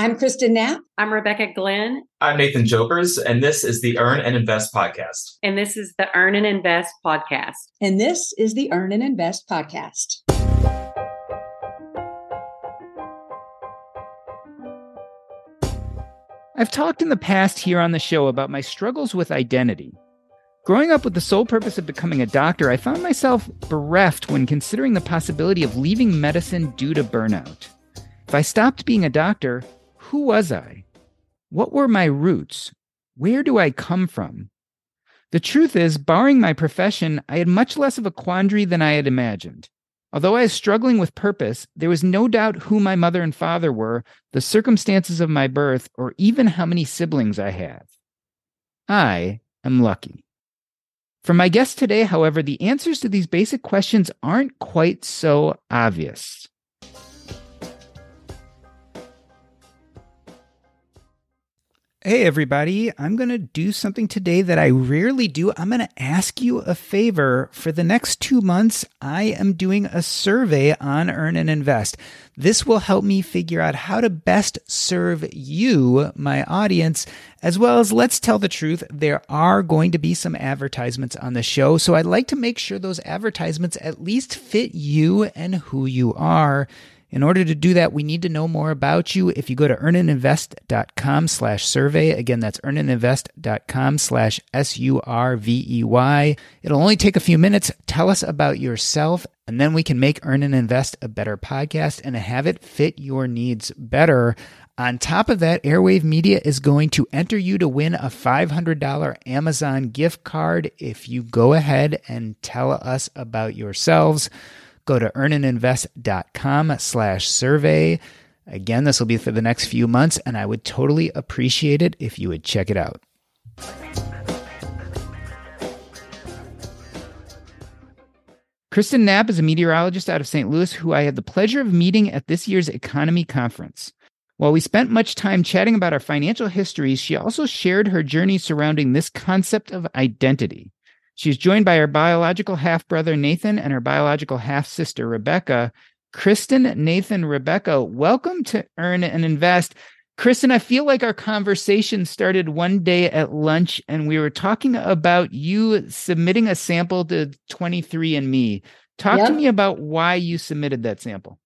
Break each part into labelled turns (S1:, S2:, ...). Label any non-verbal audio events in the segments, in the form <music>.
S1: I'm Kristen Knapp.
S2: I'm Rebecca Glenn.
S3: I'm Nathan Jokers, and this is the Earn and Invest podcast.
S2: And this is the Earn and Invest podcast.
S1: And this is the Earn and Invest podcast.
S4: I've talked in the past here on the show about my struggles with identity. Growing up with the sole purpose of becoming a doctor, I found myself bereft when considering the possibility of leaving medicine due to burnout. If I stopped being a doctor, who was I? What were my roots? Where do I come from? The truth is, barring my profession, I had much less of a quandary than I had imagined. Although I was struggling with purpose, there was no doubt who my mother and father were, the circumstances of my birth, or even how many siblings I have. I am lucky. For my guest today, however, the answers to these basic questions aren't quite so obvious. Hey, everybody. I'm going to do something today that I rarely do. I'm going to ask you a favor. For the next two months, I am doing a survey on Earn and Invest. This will help me figure out how to best serve you, my audience, as well as let's tell the truth. There are going to be some advertisements on the show. So I'd like to make sure those advertisements at least fit you and who you are. In order to do that, we need to know more about you. If you go to earnandinvest.com slash survey, again, that's earnandinvest.com slash S-U-R-V-E-Y. It'll only take a few minutes. Tell us about yourself, and then we can make Earn and Invest a better podcast and have it fit your needs better. On top of that, Airwave Media is going to enter you to win a $500 Amazon gift card if you go ahead and tell us about yourselves go to earnandinvest.com slash survey. Again, this will be for the next few months, and I would totally appreciate it if you would check it out. Kristen Knapp is a meteorologist out of St. Louis who I had the pleasure of meeting at this year's EconoMe conference. While we spent much time chatting about our financial histories, she also shared her journey surrounding this concept of identity. She's joined by her biological half brother, Nathan, and her biological half sister, Rebecca. Kristen, Nathan, Rebecca, welcome to Earn and Invest. Kristen, I feel like our conversation started one day at lunch and we were talking about you submitting a sample to 23andMe. Talk yep. to me about why you submitted that sample.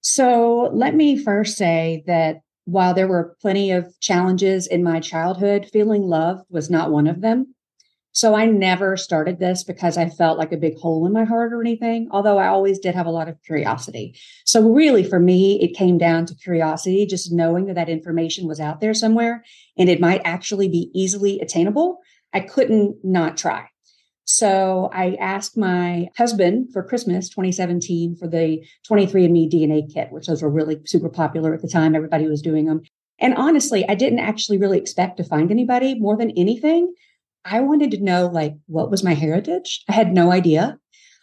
S1: So, let me first say that while there were plenty of challenges in my childhood, feeling loved was not one of them. So I never started this because I felt like a big hole in my heart or anything, although I always did have a lot of curiosity. So really for me, it came down to curiosity, just knowing that that information was out there somewhere and it might actually be easily attainable. I couldn't not try. So I asked my husband for Christmas 2017 for the 23andMe DNA kit, which those were really super popular at the time. Everybody was doing them. And honestly, I didn't actually really expect to find anybody more than anything. I wanted to know like what was my heritage. I had no idea.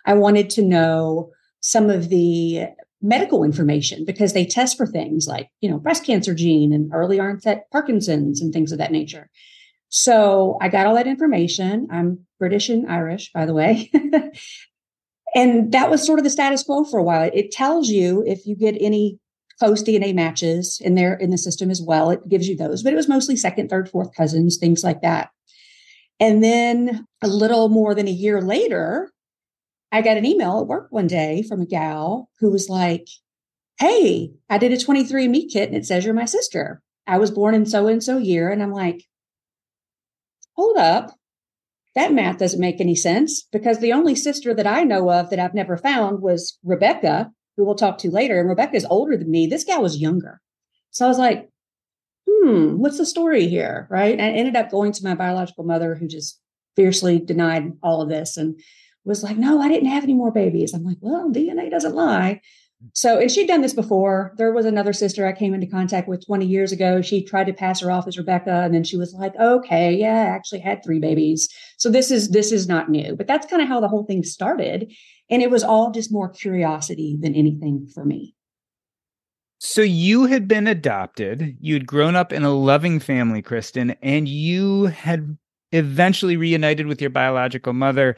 S1: I wanted to know some of the medical information because they test for things like, you know, breast cancer gene and early onset Parkinson's and things of that nature. So I got all that information. I'm British and Irish, by the way. <laughs> and that was sort of the status quo for a while. It tells you if you get any close DNA matches in there in the system as well. It gives you those, but it was mostly second, third, fourth cousins, things like that. And then a little more than a year later, I got an email at work one day from a gal who was like, Hey, I did a 23andMe kit and it says you're my sister. I was born in so and so year. And I'm like, hold up. That math doesn't make any sense because the only sister that I know of that I've never found was Rebecca, who we'll talk to later. And Rebecca is older than me. This gal was younger. So I was like, hmm, what's the story here? Right. And I ended up going to my biological mother who just fiercely denied all of this and was like, no, I didn't have any more babies. I'm like, well, DNA doesn't lie. So, and she'd done this before. There was another sister I came into contact with 20 years ago. She tried to pass her off as Rebecca, and then she was like, "Okay, yeah, I actually had three babies." So this is this is not new, but that's kind of how the whole thing started, and it was all just more curiosity than anything for me.
S4: So you had been adopted. You'd grown up in a loving family, Kristen, and you had eventually reunited with your biological mother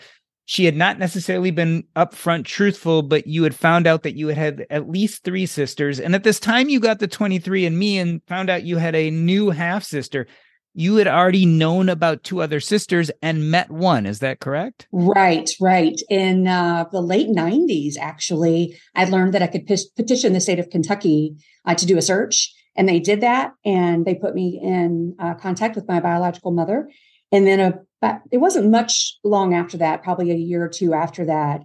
S4: she had not necessarily been upfront truthful, but you had found out that you had had at least three sisters. And at this time, you got the 23andMe and found out you had a new half sister. You had already known about two other sisters and met one. Is that correct?
S1: Right, right. In uh, the late 90s, actually, I learned that I could p- petition the state of Kentucky uh, to do a search. And they did that. And they put me in uh, contact with my biological mother. And then a it wasn't much long after that, probably a year or two after that.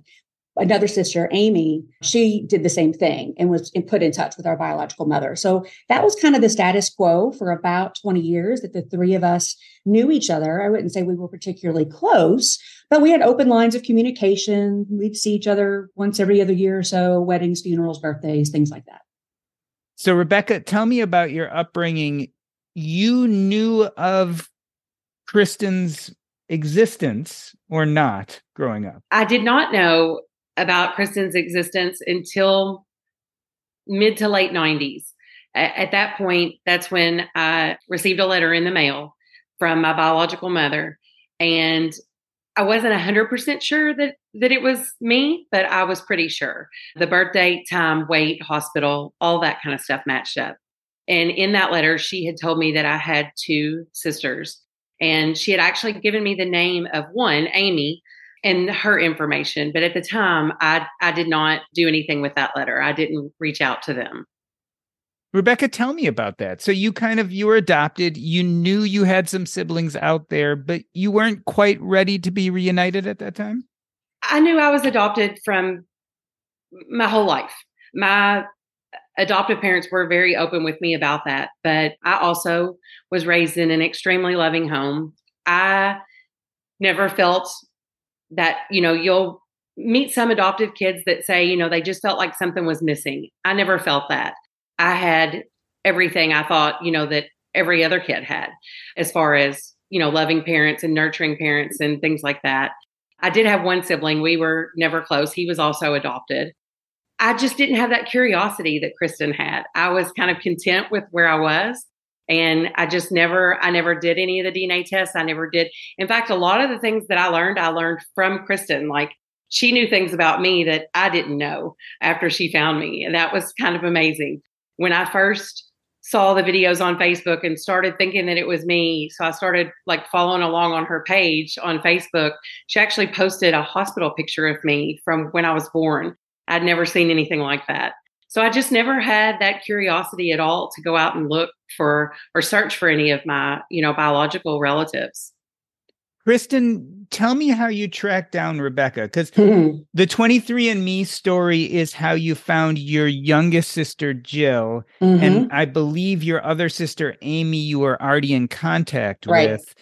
S1: Another sister, Amy, she did the same thing and was put in touch with our biological mother. So that was kind of the status quo for about 20 years that the three of us knew each other. I wouldn't say we were particularly close, but we had open lines of communication. We'd see each other once every other year or so, weddings, funerals, birthdays, things like that.
S4: So, Rebecca, tell me about your upbringing. You knew of Kristen's existence or not growing up?
S2: I did not know about Kristen's existence until mid to late 90s. At that point, that's when I received a letter in the mail from my biological mother. And I wasn't 100% sure that, that it was me, but I was pretty sure. The birth date, time, weight, hospital, all that kind of stuff matched up. And in that letter, she had told me that I had two sisters and she had actually given me the name of one, Amy, and her information. But at the time, I, I did not do anything with that letter. I didn't reach out to them.
S4: Rebecca, tell me about that. So you kind of you were adopted. You knew you had some siblings out there, but you weren't quite ready to be reunited at that time.
S2: I knew I was adopted from my whole life. My adoptive parents were very open with me about that. But I also was raised in an extremely loving home. I never felt that, you know, you'll meet some adoptive kids that say, you know, they just felt like something was missing. I never felt that. I had everything I thought, you know, that every other kid had as far as, you know, loving parents and nurturing parents and things like that. I did have one sibling. We were never close. He was also adopted. I just didn't have that curiosity that Kristen had. I was kind of content with where I was. And I just never, I never did any of the DNA tests. I never did. In fact, a lot of the things that I learned, I learned from Kristen. Like she knew things about me that I didn't know after she found me. And that was kind of amazing. When I first saw the videos on Facebook and started thinking that it was me. So I started like following along on her page on Facebook. She actually posted a hospital picture of me from when I was born. I'd never seen anything like that. So I just never had that curiosity at all to go out and look for or search for any of my, you know, biological relatives.
S4: Kristen, tell me how you tracked down Rebecca because mm-hmm. <laughs> the 23andMe story is how you found your youngest sister, Jill. Mm-hmm. And I believe your other sister, Amy, you were already in contact right. with.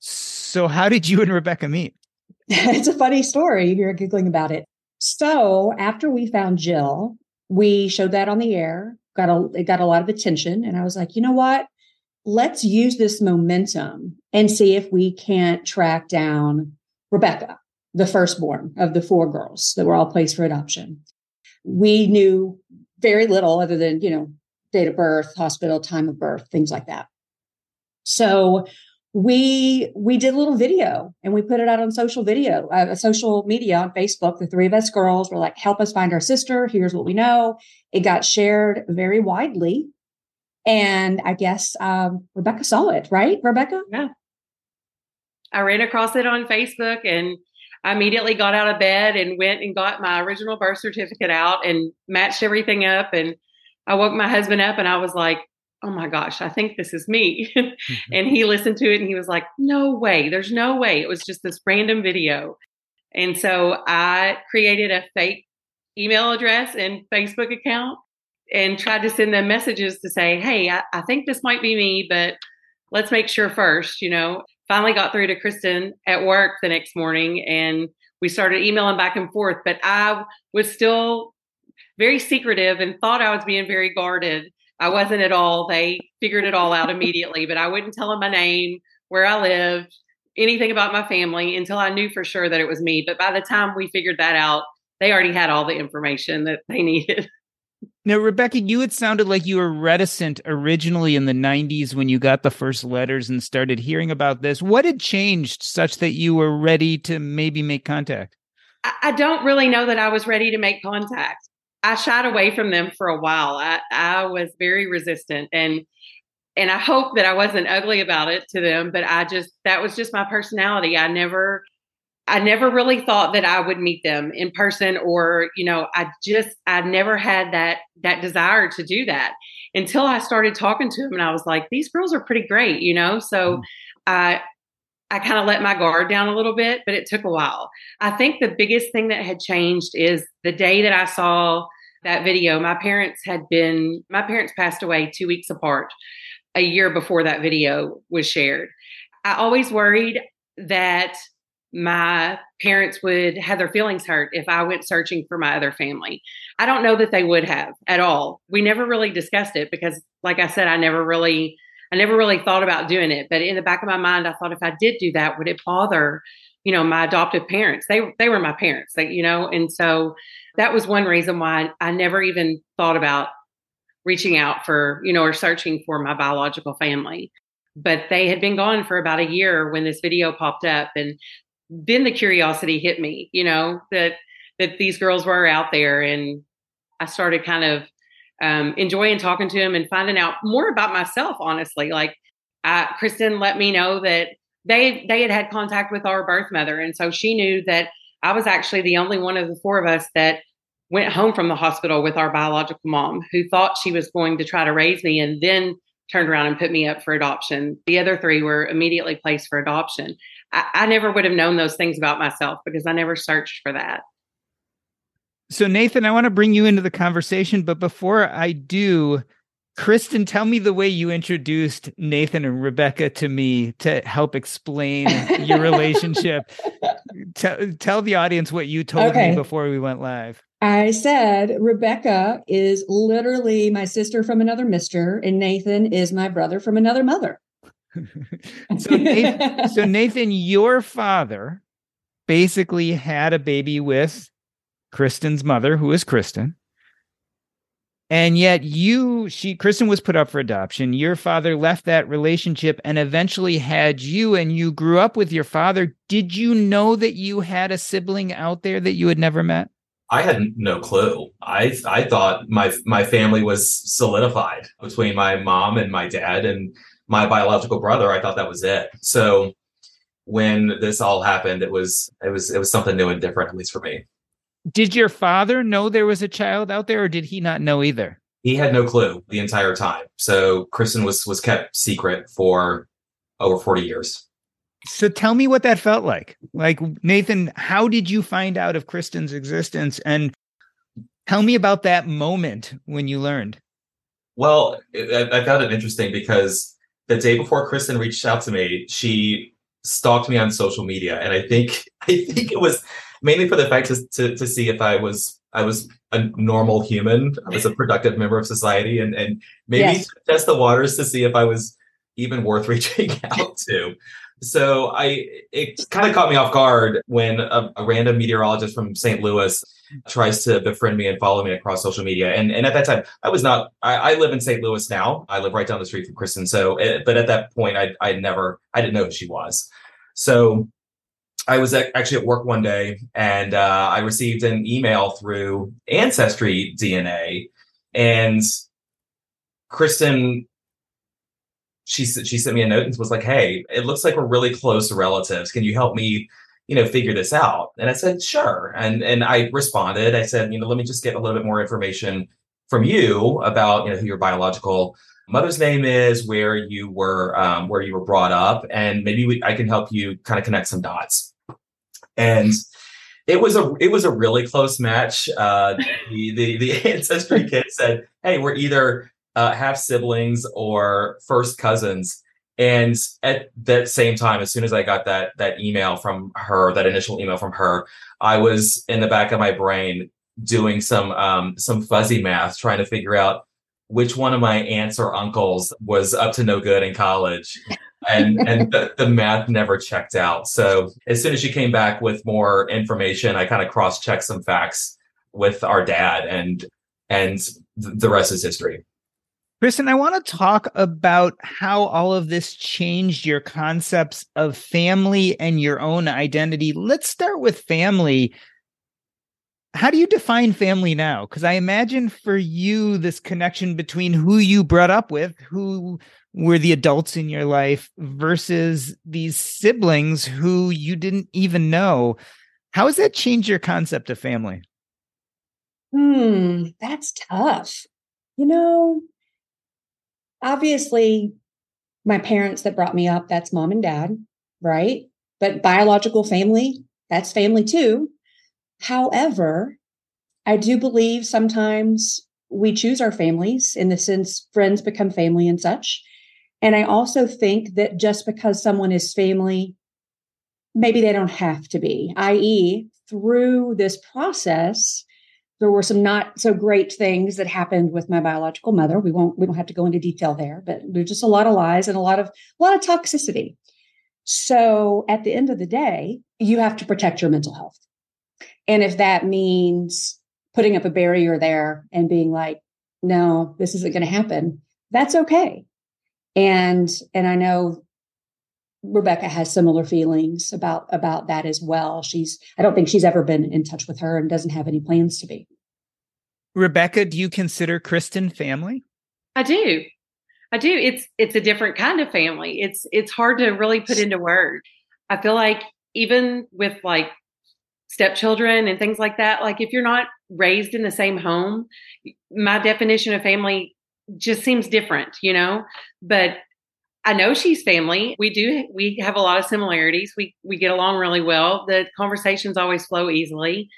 S4: So, how did you and Rebecca meet? <laughs>
S1: it's a funny story. You're giggling about it. So after we found Jill, we showed that on the air, got a it got a lot of attention. And I was like, you know what? Let's use this momentum and see if we can't track down Rebecca, the firstborn of the four girls that were all placed for adoption. We knew very little other than, you know, date of birth, hospital, time of birth, things like that. So we we did a little video and we put it out on social video uh, social media on facebook. The three of us girls were like help us find our sister. Here's what we know. It got shared very widely. And i guess um, rebecca saw it right rebecca?
S2: Yeah. I ran across it on facebook and I immediately got out of bed and went and got my original birth certificate out and matched everything up. And I woke my husband up and I was like, oh my gosh, I think this is me. <laughs> mm-hmm. And he listened to it and he was like, no way, there's no way. It was just this random video. And so I created a fake email address and Facebook account and tried to send them messages to say, hey, I, I think this might be me, but let's make sure first, you know. Finally got through to Kristen at work the next morning and we started emailing back and forth, but I was still very secretive and thought I was being very guarded I wasn't at all. They figured it all out immediately, but I wouldn't tell them my name, where I lived, anything about my family until I knew for sure that it was me. But by the time we figured that out, they already had all the information that they needed. <laughs>
S4: Now, Rebecca, you had sounded like you were reticent originally in the 90s when you got the first letters and started hearing about this. What had changed such that you were ready to maybe make contact?
S2: I don't really know that I was ready to make contact. I shied away from them for a while. I, I was very resistant and and I hope that I wasn't ugly about it to them, but I just that was just my personality. I never I never really thought that I would meet them in person or, you know, I just I never had that that desire to do that until I started talking to them and I was like, these girls are pretty great, you know? So mm-hmm. I I kind of let my guard down a little bit, but it took a while. I think the biggest thing that had changed is the day that I saw that video. My parents had been, my parents passed away two weeks apart a year before that video was shared. I always worried that my parents would have their feelings hurt if I went searching for my other family. I don't know that they would have at all. We never really discussed it because, like I said, I never really I never really thought about doing it, but in the back of my mind, I thought if I did do that, would it bother, you know, my adoptive parents? They they were my parents, they, you know, and so that was one reason why I never even thought about reaching out for, you know, or searching for my biological family. But they had been gone for about a year when this video popped up, and then the curiosity hit me, you know, that that these girls were out there, and I started kind of um, enjoying talking to them and finding out more about myself. Honestly, like uh, Kristen let me know that they they had had contact with our birth mother, and so she knew that I was actually the only one of the four of us that went home from the hospital with our biological mom, who thought she was going to try to raise me, and then turned around and put me up for adoption. The other three were immediately placed for adoption. I, I never would have known those things about myself because I never searched for that.
S4: So, Nathan, I want to bring you into the conversation, but before I do, Kristen, tell me the way you introduced Nathan and Rebecca to me to help explain <laughs> your relationship. tell, tell the audience what you told okay. me before we went live.
S1: I said Rebecca is literally my sister from another mister, and Nathan is my brother from another mother. <laughs>
S4: so, Nathan, so, <laughs> Nathan, your father basically had a baby with Kristen's mother, who is Kristen. And yet you, she, Kristen was put up for adoption. Your father left that relationship and eventually had you, and you grew up with your father. Did you know that you had a sibling out there that you had never met?
S3: I had no clue. I I thought my my family was solidified between my mom and my dad and my biological brother. I thought that was it. So when this all happened, it was it was it was something new and different, at least for me.
S4: Did your father know there was a child out there, or did he not know either?
S3: He had no clue the entire time. So Kristen was was kept secret for over forty years.
S4: So tell me what that felt like. Like Nathan, how did you find out of Kristen's existence, and tell me about that moment when you learned.
S3: Well, I, I found it interesting because the day before Kristen reached out to me, she stalked me on social media, and I think <laughs> I think it was mainly for the fact to, to, to see if I was I was a normal human, I was a productive member of society, and and maybe yes. test the waters to see if I was even worth <laughs> reaching out to. So I it kind of caught me off guard when a, a, random meteorologist from St. Louis tries to befriend me and follow me across social media. And and at that time, I was not. I, I live in St. Louis now. I live right down the street from Kristen. So, eh, but at that point, I I never I didn't know who she was. So I was actually at work one day and uh, I received an email through Ancestry DNA, and Kristen, she she sent me a note and was like, "Hey, it looks like we're really close relatives. Can you help me you know, figure this out? And I said, sure. And and I responded, I said, you know, let me just get a little bit more information from you about, you know, who your biological mother's name is, where you were, um, where you were brought up, and maybe we, I can help you kind of connect some dots. And it was a it was a really close match. Uh, the, the the <laughs> ancestry <laughs> kit said, "Hey, we're either uh, half siblings or first cousins." And at that same time, as soon as I got that that email from her, that initial email from her, I was in the back of my brain doing some um, some fuzzy math, trying to figure out which one of my aunts or uncles was up to no good in college. And <laughs> and the, the, math never checked out. So as soon as she came back with more information, I kind of cross checked some facts with our dad, and and the rest is history.
S4: Kristen, I want to talk about how all of this changed your concepts of family and your own identity. Let's start with family how do you define family now? Because I imagine for you, this connection between who you brought up with, who were the adults in your life, versus these siblings who you didn't even know. How has that changed your concept of family?
S1: Hmm, that's tough. You know, obviously, my parents that brought me up, that's mom and dad, right? But biological family, that's family too. However, I do believe sometimes we choose our families in the sense friends become family and such. And I also think that just because someone is family, maybe they don't have to be, i.e., through this process, there were some not so great things that happened with my biological mother. We won't we don't have to go into detail there, but there's just a lot of lies and a lot of a lot of toxicity. So at the end of the day, you have to protect your mental health. And if that means putting up a barrier there and being like, no, this isn't going to happen, that's okay. And and I know Rebecca has similar feelings about about that as well. She's I don't think she's ever been in touch with her and doesn't have any plans to be.
S4: Rebecca, do you consider Kristen family?
S2: I do. I do. It's it's a different kind of family. It's it's hard to really put into words. I feel like even with like stepchildren and things like that like if you're not raised in the same home my definition of family just seems different you know? But i know she's family. We do we have a lot of similarities. We we get along really well. The conversations always flow easily.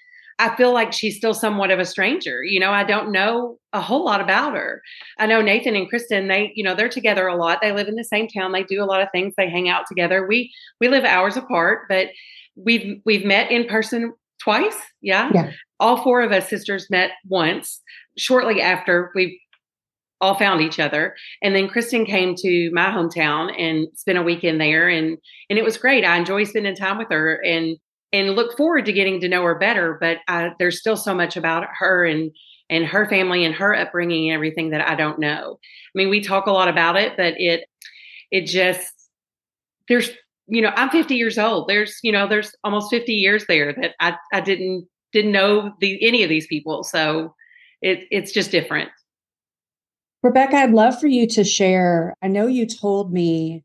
S2: I feel like she's still somewhat of a stranger you know? I don't know a whole lot about her. I know nathan and kristen they you know they're together a lot. They live in the same town. They do a lot of things. They hang out together. We we live hours apart but we've we've met in person twice. Yeah. yeah. All four of us sisters met once shortly after we all found each other. And then Kristen came to my hometown and spent a weekend there and and it was great. I enjoy spending time with her and and look forward to getting to know her better, but I, there's still so much about her and and her family and her upbringing and everything that I don't know. I mean, we talk a lot about it, but it it just there's you know, I'm 50 years old. There's, you know, there's almost 50 years there that I, I didn't didn't know the any of these people. So it it's just different.
S1: Rebecca, I'd love for you to share. I know you told me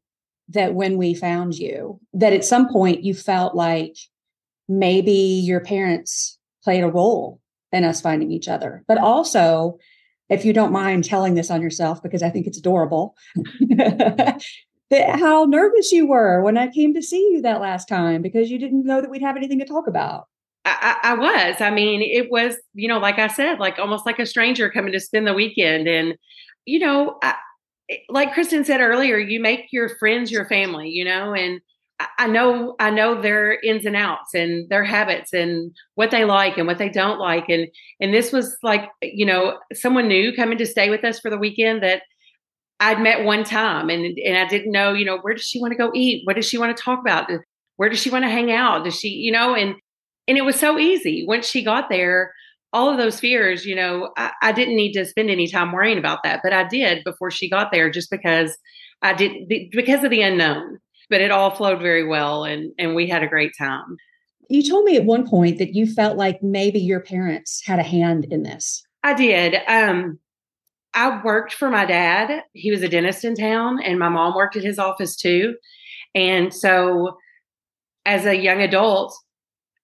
S1: that when we found you, that at some point you felt like maybe your parents played a role in us finding each other. But also, if you don't mind telling this on yourself, because I think it's adorable, <laughs> that how nervous you were when I came to see you that last time because you didn't know that we'd have anything to talk about.
S2: I, I, was. I mean, it was, you know, like I said, like almost like a stranger coming to spend the weekend. And, you know, I, like Kristen said earlier, you make your friends your family, you know, and I know, I know their ins and outs and their habits and what they like and what they don't like. And, and this was like, you know, someone new coming to stay with us for the weekend that I'd met one time and and I didn't know, you know, where does she want to go eat? What does she want to talk about? Where does she want to hang out? Does she, you know, and and it was so easy. Once she got there, all of those fears, you know, I, I didn't need to spend any time worrying about that, but I did before she got there just because I did because of the unknown. But it all flowed very well and and we had a great time.
S1: You told me at one point that you felt like maybe your parents had a hand in this.
S2: I did. Um I worked for my dad. He was a dentist in town, and my mom worked at his office too. And so, as a young adult,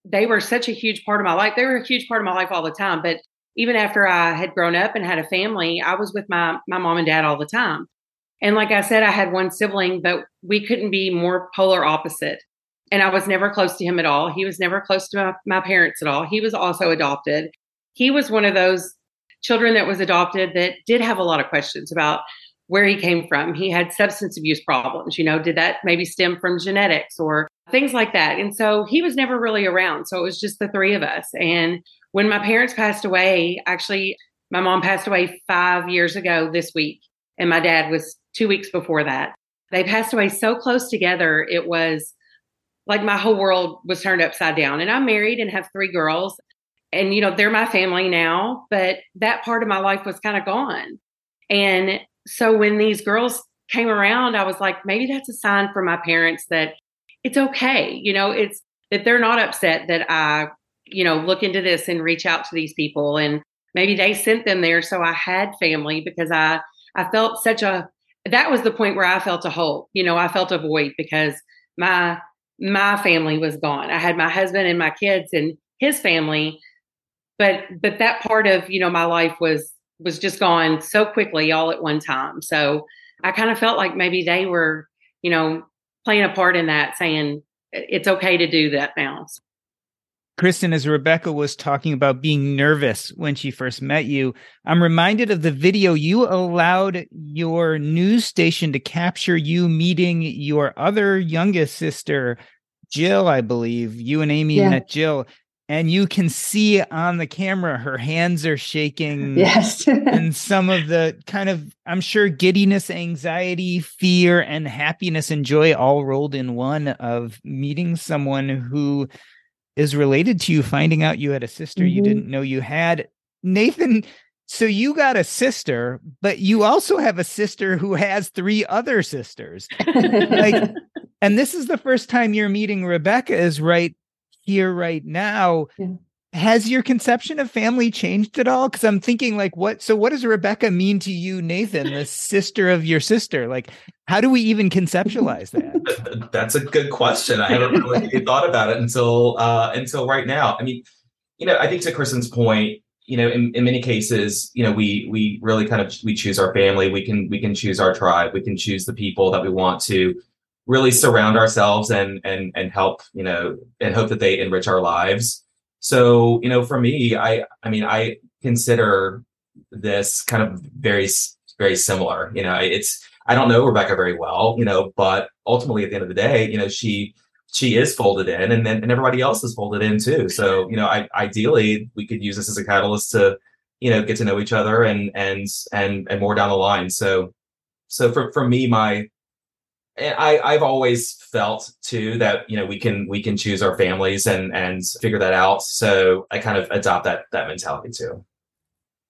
S2: they were such a huge part of my life. They were a huge part of my life all the time. But even after I had grown up and had a family, I was with my my mom and dad all the time. And like I said, I had one sibling, but we couldn't be more polar opposite. And I was never close to him at all. He was never close to my, my parents at all. He was also adopted. He was one of those children that was adopted that did have a lot of questions about where he came from. He had substance abuse problems. You know, did that maybe stem from genetics or things like that? And so he was never really around. So it was just the three of us. And when my parents passed away, actually, my mom passed away five years ago this week, and my dad was two weeks before that. They passed away so close together. It was like my whole world was turned upside down. And I'm married and have three girls. And, you know, they're my family now, but that part of my life was kind of gone. And so when these girls came around, I was like, maybe that's a sign for my parents that it's okay. You know, it's that they're not upset that I, you know, look into this and reach out to these people. And maybe they sent them there. So I had family because I, I felt such a, that was the point where I felt a hole. You know, I felt a void because my, my family was gone. I had my husband and my kids and his family, but, but that part of, you know, my life was was just gone so quickly all at one time. So I kind of felt like maybe they were, you know, playing a part in that, saying it's okay to do that now.
S4: Kristen, as Rebecca was talking about being nervous when she first met you, I'm reminded of the video you allowed your news station to capture you meeting your other youngest sister, Jill, I believe. You and Amy yeah. met Jill and you can see on the camera her hands are shaking <laughs>
S1: yes.
S4: and some of the kind of i'm sure giddiness anxiety fear and happiness and joy all rolled in one of meeting someone who is related to you finding out you had a sister mm-hmm. you didn't know you had. Nathan so you got a sister but you also have a sister who has three other sisters. Like <laughs> and this is the first time you're meeting rebecca is right here right now. Yeah. has your conception of family changed at all? Because i'm thinking like what so what does rebecca mean to you nathan the sister of your sister? Like how do we even conceptualize that? <laughs>
S3: That's a good question. I haven't really thought about it until uh until right now. I mean you know i think to kristen's point you know in, in many cases you know we we really kind of we choose our family. We can we can choose our tribe. We can choose the people that we want to really surround ourselves and and and help you know and hope that they enrich our lives. So you know for me i i mean i consider this kind of very very similar. You know it's i don't know rebecca very well you know but ultimately at the end of the day you know she she is folded in and then and everybody else is folded in too. So you know I, ideally we could use this as a catalyst to you know get to know each other and and and and more down the line. So so for for me my I, I've always felt too that you know we can we can choose our families and and figure that out. So I kind of adopt that that mentality too.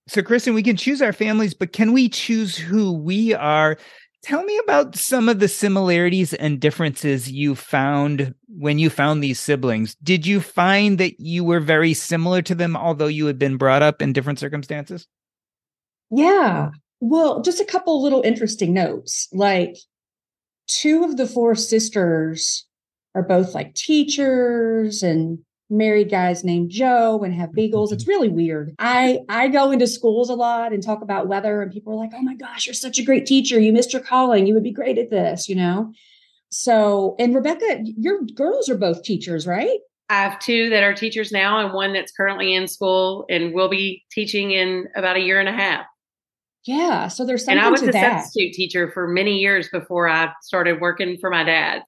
S4: So Kristen, we can choose our families, but can we choose who we are? Tell me about some of the similarities and differences you found when you found these siblings. Did you find that you were very similar to them, although you had been brought up in different circumstances?
S1: Yeah. Well, just a couple little interesting notes. Like two of the four sisters are both like teachers and married guys named Joe and have beagles. It's really weird. I I go into schools a lot and talk about weather and people are like, "Oh my gosh, you're such a great teacher. You missed your calling. You would be great at this," you know. So, and Rebecca, your girls are both teachers, right?
S2: I have two that are teachers now and one that's currently in school and will be teaching in about a year and a half.
S1: Yeah. So there's something
S2: And I was
S1: a
S2: that. substitute teacher for many years before I started working for my dad.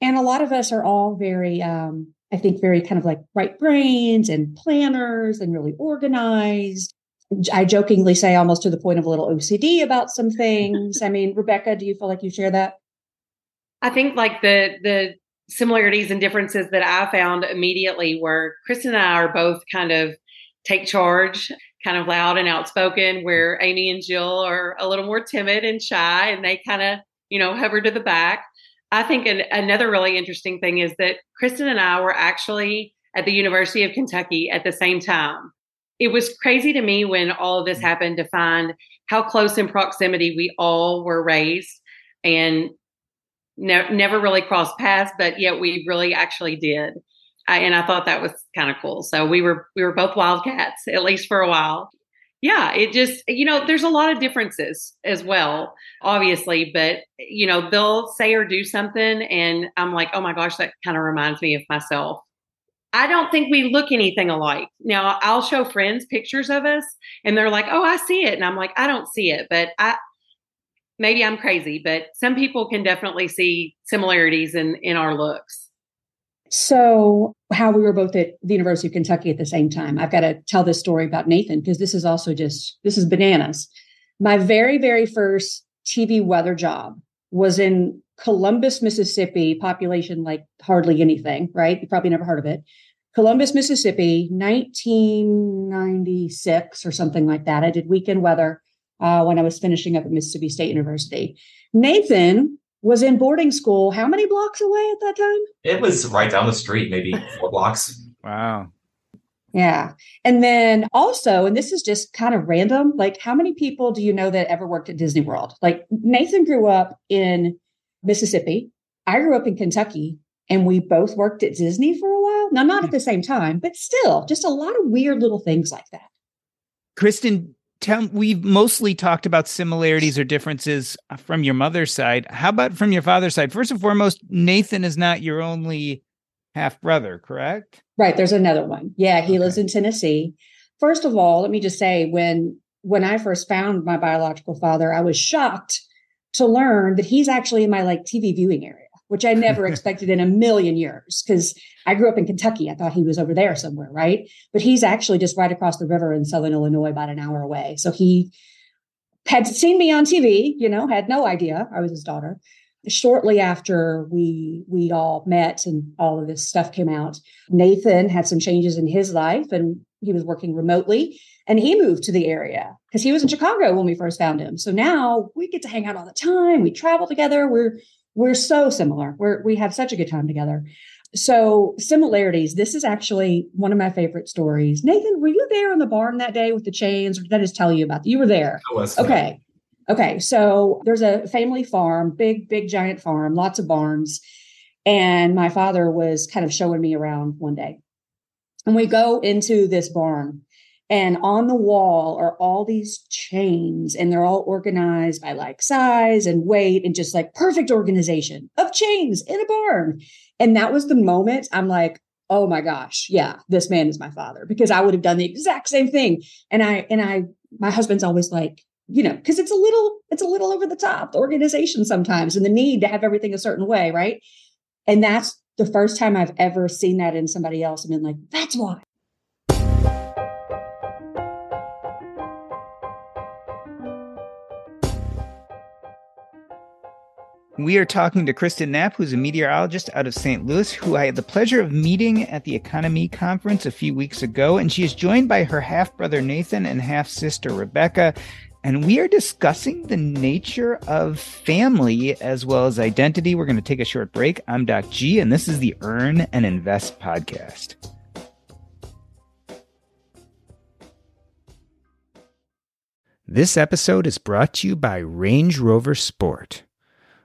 S1: And a lot of us are all very, um, I think, very kind of like right brains and planners and really organized. I jokingly say almost to the point of a little OCD about some things. I mean, Rebecca, do you feel like you share that?
S2: I think like the the similarities and differences that I found immediately were Kristen and I are both kind of take charge kind of loud and outspoken, where Amy and Jill are a little more timid and shy and they kind of, you know, hover to the back. I think an, another really interesting thing is that Kristen and I were actually at the University of Kentucky at the same time. It was crazy to me when all of this mm. happened to find how close in proximity we all were raised. And ne- never really crossed paths, but yet we really actually did. I, and I thought that was kind of cool. So we were we were both wildcats at least for a while. Yeah, it just you know there's a lot of differences as well, obviously, but you know they'll say or do something, and I'm like, oh my gosh, that kind of reminds me of myself. I don't think we look anything alike. Now I'll show friends pictures of us, and they're like, oh, I see it, and I'm like, I don't see it, but I maybe I'm crazy, but some people can definitely see similarities in in our looks.
S1: So, how we were both at the University of Kentucky at the same time. I've got to tell this story about Nathan because this is also just this is bananas. My very very first TV weather job was in Columbus, Mississippi, population like hardly anything, right? You probably never heard of it. Columbus, Mississippi, 1996 or something like that. I did weekend weather uh, when I was finishing up at Mississippi State University. Nathan was in boarding school how many blocks away at that time?
S3: It was right down the street, maybe four blocks.
S4: Wow.
S1: Yeah. And then also, and this is just kind of random, like how many people do you know that ever worked at Disney World? Like Nathan grew up in Mississippi. I grew up in Kentucky and we both worked at Disney for a while. Now, not at the same time, but still, just a lot of weird little things like that.
S4: Kristen, tell we've mostly talked about similarities or differences uh, from your mother's side. How about from your father's side? First and foremost, Nathan is not your only half brother, correct?
S1: Right. There's another one. Yeah, he okay. lives in Tennessee. First of all, let me just say when when I first found my biological father, I was shocked to learn that he's actually in my like TV viewing area which I never <laughs> expected in a million years because I grew up in Kentucky. I thought he was over there somewhere, right? But he's actually just right across the river in Southern Illinois, about an hour away. So he had seen me on TV, you know, had no idea I was his daughter. Shortly after we we all met and all of this stuff came out, Nathan had some changes in his life and he was working remotely and he moved to the area because he was in Chicago when we first found him. So now we get to hang out all the time. We travel together. We're we're so similar. We're we have such a good time together. So similarities. This is actually one of my favorite stories. Nathan, were you there in the barn that day with the chains, or did I just tell you about that? You were there.
S3: I was.
S1: Okay. Okay. So there's a family farm, big, big, giant farm, lots of barns. And my father was kind of showing me around one day. And we go into this barn and on the wall are all these chains, and they're all organized by like size and weight and just like perfect organization of chains in a barn. And that was the moment I'm like, oh my gosh, yeah, this man is my father because I would have done the exact same thing. And I, and I, my husband's always like, you know, because it's a little, it's a little over the top, the organization sometimes, and the need to have everything a certain way, right? And that's the first time I've ever seen that in somebody else and been like, that's why.
S4: We are talking to Kristen Knapp, who's a meteorologist out of St. Louis, who I had the pleasure of meeting at the EconoMe Conference a few weeks ago. And she is joined by her half brother Nathan and half sister Rebecca. And we are discussing the nature of family as well as identity. We're going to take a short break. I'm Doc G, and this is the Earn and Invest podcast. This episode is brought to you by Range Rover Sport.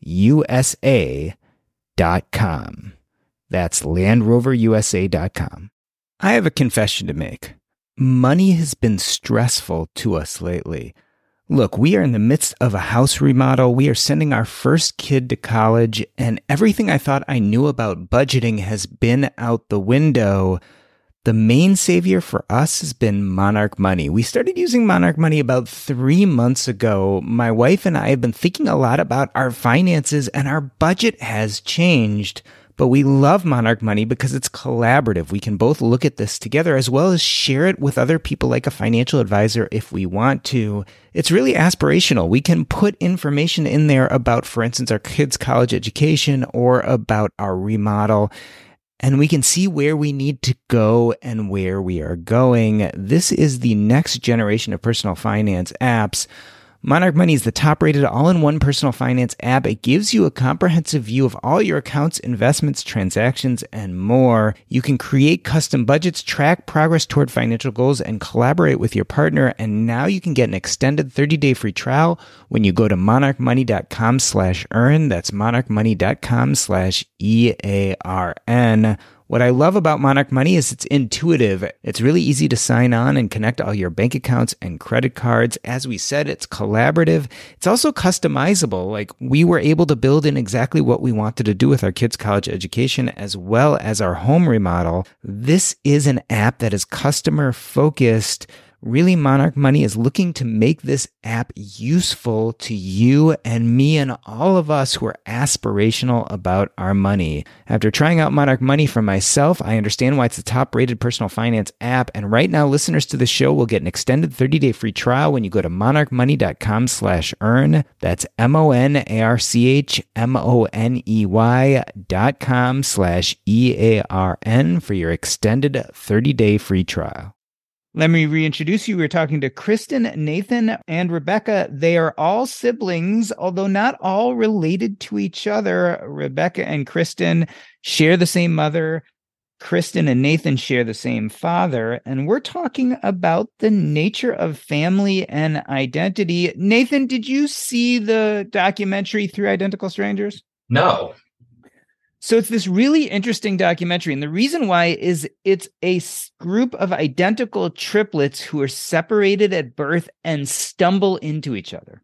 S4: USA.com. That's LandRoverUSA.com. I have a confession to make. Money has been stressful to us lately. Look, we are in the midst of a house remodel. We are sending our first kid to college, and everything I thought I knew about budgeting has been out the window The main savior for us has been Monarch Money. We started using Monarch Money about three months ago. My wife and I have been thinking a lot about our finances and our budget has changed. But we love Monarch Money because it's collaborative. We can both look at this together as well as share it with other people like a financial advisor if we want to. It's really aspirational. We can put information in there about, for instance, our kids' college education or about our remodel and we can see where we need to go and where we are going. This is the next generation of personal finance apps. Monarch Money is the top rated all in one personal finance app. It gives you a comprehensive view of all your accounts, investments, transactions, and more. You can create custom budgets, track progress toward financial goals, and collaborate with your partner. And now you can get an extended 30 day free trial when you go to monarchmoney.com slash earn. That's monarchmoney.com slash E A R N. What I love about Monarch Money is it's intuitive. It's really easy to sign on and connect all your bank accounts and credit cards. As we said, it's collaborative. It's also customizable. Like we were able to build in exactly what we wanted to do with our kids' college education as well as our home remodel. This is an app that is customer focused Really, Monarch Money is looking to make this app useful to you and me and all of us who are aspirational about our money. After trying out Monarch Money for myself, I understand why it's the top rated personal finance app. And right now, listeners to the show will get an extended 30 day free trial when you go to monarchmoney.com slash earn. That's M O N A R C H M O N E Y dot com slash E A R N for your extended 30 day free trial. Let me reintroduce you. We're talking to Kristen, Nathan, and Rebecca. They are all siblings, although not all related to each other. Rebecca and Kristen share the same mother. Kristen and Nathan share the same father. And we're talking about the nature of family and identity. Nathan, did you see the documentary Three Identical Strangers?
S3: No.
S4: So it's this really interesting documentary. And the reason why is it's a group of identical triplets who are separated at birth and stumble into each other.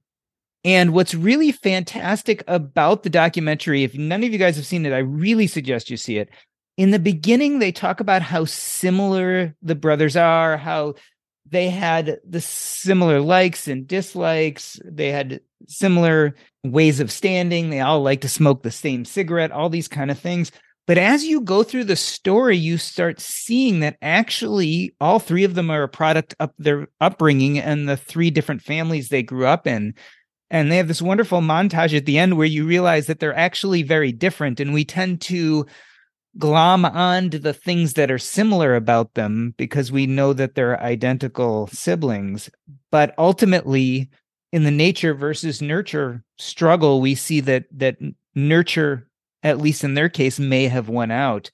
S4: And what's really fantastic about the documentary, if none of you guys have seen it, I really suggest you see it. In the beginning, they talk about how similar the brothers are, how they had the similar likes and dislikes. They had similar ways of standing. They all like to smoke the same cigarette, all these kind of things. But as you go through the story, you start seeing that actually all three of them are a product of their upbringing and the three different families they grew up in. And they have this wonderful montage at the end where you realize that they're actually very different. And we tend to glom on to the things that are similar about them because we know that they're identical siblings. But ultimately, in the nature versus nurture struggle, we see that that nurture, at least in their case, may have won out.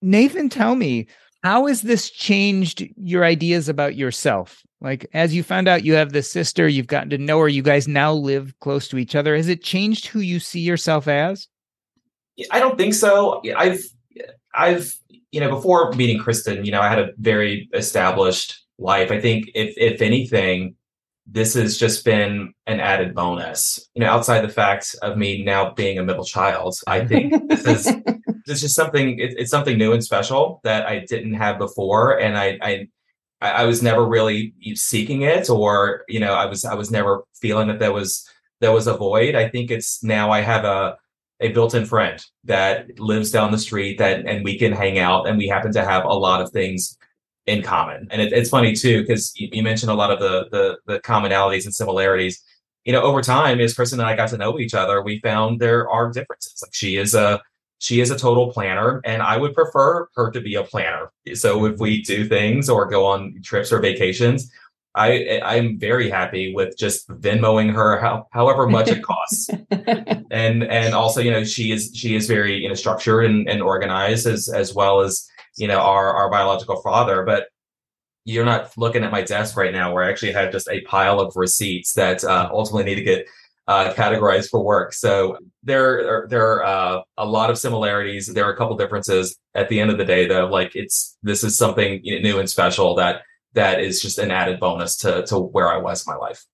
S4: Nathan, tell me, how has this changed your ideas about yourself? Like as you found out you have this sister, you've gotten to know her, you guys now live close to each other. Has it changed who you see yourself as?
S3: I don't think so. I've I've, you know, before meeting Kristen, you know, I had a very established life. I think if if anything, this has just been an added bonus. You know, outside the fact of me now being a middle child, I think this is <laughs> this is just something. It, it's something new and special that I didn't have before, and I, I I was never really seeking it, or you know, I was I was never feeling that there was there was a void. I think it's now I have a a built-in friend that lives down the street that and we can hang out and we happen to have a lot of things in common. And it, it's funny too because you, you, mentioned a lot of the, the the commonalities and similarities. You know over time as kristen and i got to know each other we found there are differences. Like she is a she is a total planner and i would prefer her to be a planner. So if we do things or go on trips or vacations I I'm very happy with just Venmoing her how, however much it costs, <laughs> and and also you know she is she is very you know structured and, and organized as as well as you know our our biological father. But you're not looking at my desk right now where I actually have just a pile of receipts that uh, ultimately need to get uh, categorized for work. So there are, there are uh, a lot of similarities. There are a couple differences. At the end of the day, though, like it's this is something new and special that that is just an added bonus to to where I was in my life.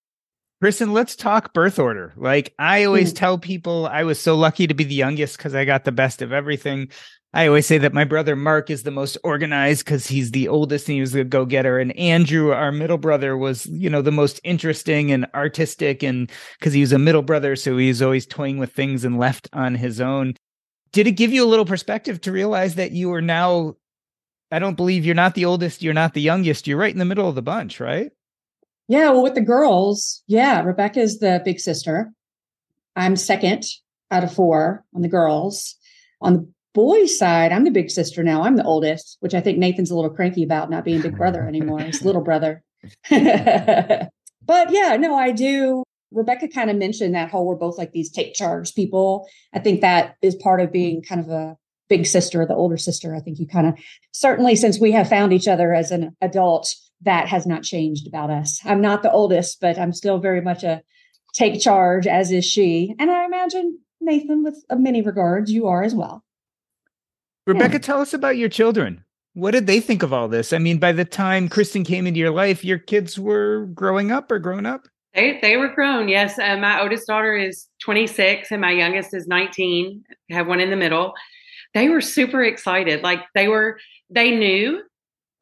S4: Kristen, let's talk birth order. Like I always
S1: Mm.
S4: tell people, I was so lucky to be the youngest because I got the best of everything. I always say that my brother Mark is the most organized because he's the oldest and he was the go getter. And Andrew, our middle brother, was, you know, the most interesting and artistic and because he was a middle brother. So he was always toying with things and left on his own. Did it give you a little perspective to realize that you are now? I don't believe you're not the oldest, you're not the youngest, you're right in the middle of the bunch, right?
S1: Yeah, well, with the girls, yeah, Rebecca is the big sister. I'm second out of four on the girls. On the boys' side, I'm the big sister now. I'm the oldest, which I think Nathan's a little cranky about not being big brother anymore. He's little brother. <laughs> but yeah, no, I do. Rebecca kind of mentioned that whole we're both like these take charge people. I think that is part of being kind of a big sister, the older sister. I think you kind of certainly since we have found each other as an adult, that has not changed about us. I'm not the oldest, but I'm still very much a take charge, as is she. And I imagine Nathan, with many regards, you are as well.
S4: Rebecca, tell us about your children. What did they think of all this? I mean, by the time Kristen came into your life, your kids were growing up or grown up?
S2: They they were grown. Yes, uh, my oldest daughter is 26 and my youngest is 19. I have one in the middle. They were super excited. Like they were they knew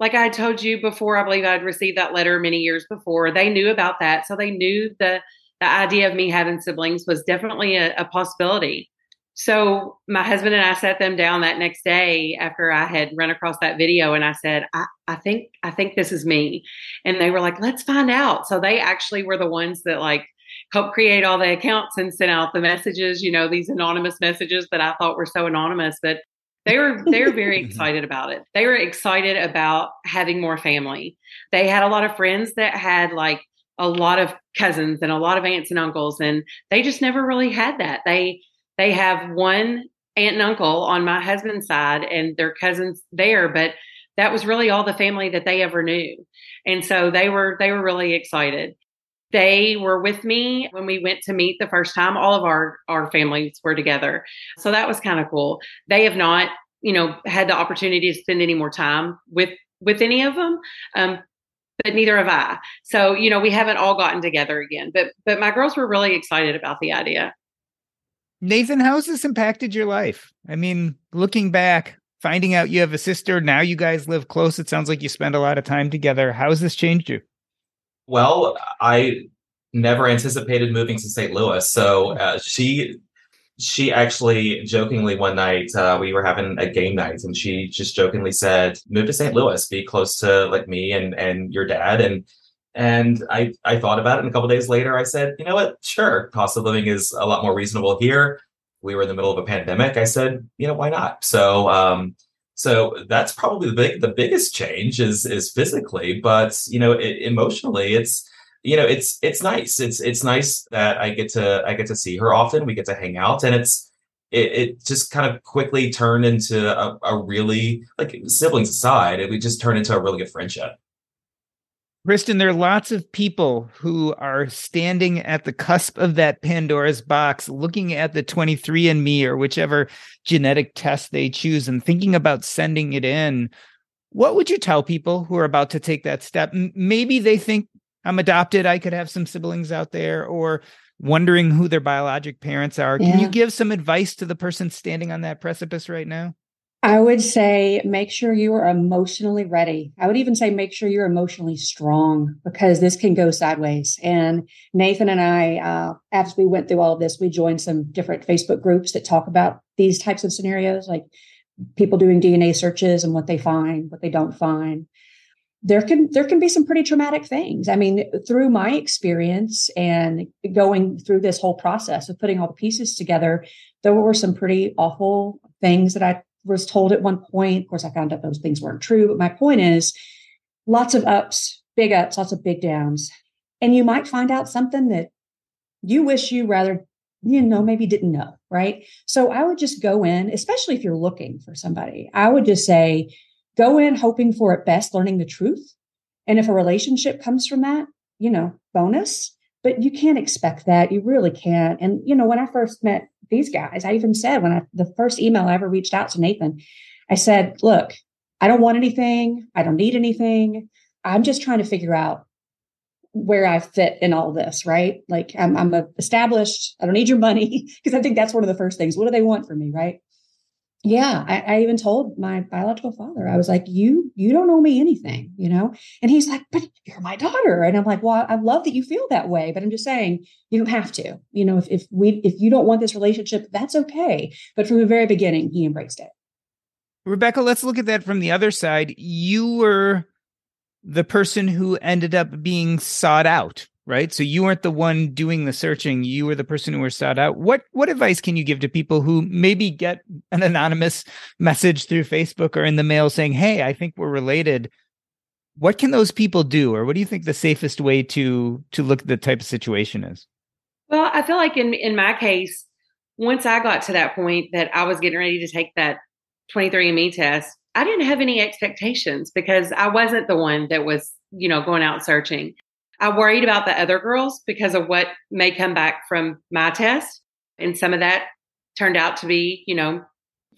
S2: like I told you before, I believe I'd received that letter many years before. They knew about that. So they knew the the idea of me having siblings was definitely a, a possibility. So my husband and I sat them down that next day after I had run across that video and I said, I, I think I think this is me. And they were like, let's find out. So they actually were the ones that like helped create all the accounts and sent out the messages, you know, these anonymous messages that I thought were so anonymous, but they were they were very <laughs> mm-hmm. excited about it. They were excited about having more family. They had a lot of friends that had like a lot of cousins and a lot of aunts and uncles and they just never really had that. They they have one aunt and uncle on my husband's side and their cousins there, but that was really all the family that they ever knew. And so they were they were really excited. They were with me when we went to meet the first time. All of our our families were together. So that was kind of cool. They have not, you know, had the opportunity to spend any more time with with any of them. Um, but neither have I. So, you know, we haven't all gotten together again. But but my girls were really excited about the idea.
S4: Nathan, how has this impacted your life? I mean, looking back, finding out you have a sister, now you guys live close. It sounds like you spend a lot of time together. How has this changed you?
S3: Well, I never anticipated moving to St. Louis. So uh, she she actually jokingly one night uh, we were having a game night and she just jokingly said move to st louis be close to like me and and your dad and and i i thought about it and a couple days later i said you know what sure cost of living is a lot more reasonable here we were in the middle of a pandemic i said you know why not so um so that's probably the big the biggest change is is physically but you know it, emotionally it's you know it's it's nice. It's it's nice that i get to i get to see her often. We get to hang out and it's it, it just kind of quickly turned into a, a really like siblings aside would just turned into a really good friendship
S4: Kristen, there are lots of people who are standing at the cusp of that Pandora's box, looking at the 23andMe or whichever genetic test they choose and thinking about sending it in. What would you tell people who are about to take that step? Maybe they think I'm adopted, I could have some siblings out there, or wondering who their biologic parents are. Can you give some advice to the person standing on that precipice right now?
S1: I would say make sure you are emotionally ready. I would even say make sure you're emotionally strong because this can go sideways. And Nathan and I, uh, as we went through all of this, we joined some different Facebook groups that talk about these types of scenarios, like people doing DNA searches and what they find, what they don't find. There can there can be some pretty traumatic things. I mean, through my experience and going through this whole process of putting all the pieces together, there were some pretty awful things that I was told at one point. Of course, I found out those things weren't true. But my point is lots of ups, big ups, lots of big downs. And you might find out something that you wish you rather, you know, maybe didn't know. Right. So I would just go in, especially if you're looking for somebody, I would just say, go in hoping for at best learning the truth. And if a relationship comes from that, you know, bonus. But you can't expect that. You really can't. And, you know, when I first met these guys, I even said when I, the first email I ever reached out to Nathan, I said, look, I don't want anything. I don't need anything. I'm just trying to figure out where I fit in all this, right? Like I'm, I'm established. I don't need your money <laughs> because I think that's one of the first things. What do they want from me, right? Yeah, I, I, even told my biological father, I was like, "You, you don't owe me anything, you know." And he's like, "But you're my daughter," and I'm like, "Well, I love that you feel that way, but I'm just saying you don't have to. You know, if if we if you don't want this relationship, that's okay." But from the very beginning, he embraced it.
S4: Rebecca, let's look at that from the other side. You were the person who ended up being sought out, right? So you weren't the one doing the searching. You were the person who was sought out. What what advice can you give to people who maybe get an anonymous <laughs> message through Facebook or in the mail saying, "Hey, I think we're related." What can those people do, or what do you think the safest way to to look at the type of situation is?
S2: Well, I feel like in in my case, once I got to that point that I was getting ready to take that 23andMe test, I didn't have any expectations because I wasn't the one that was, you know, going out searching. I worried about the other girls because of what may come back from my test. And some of that turned out to be, you know,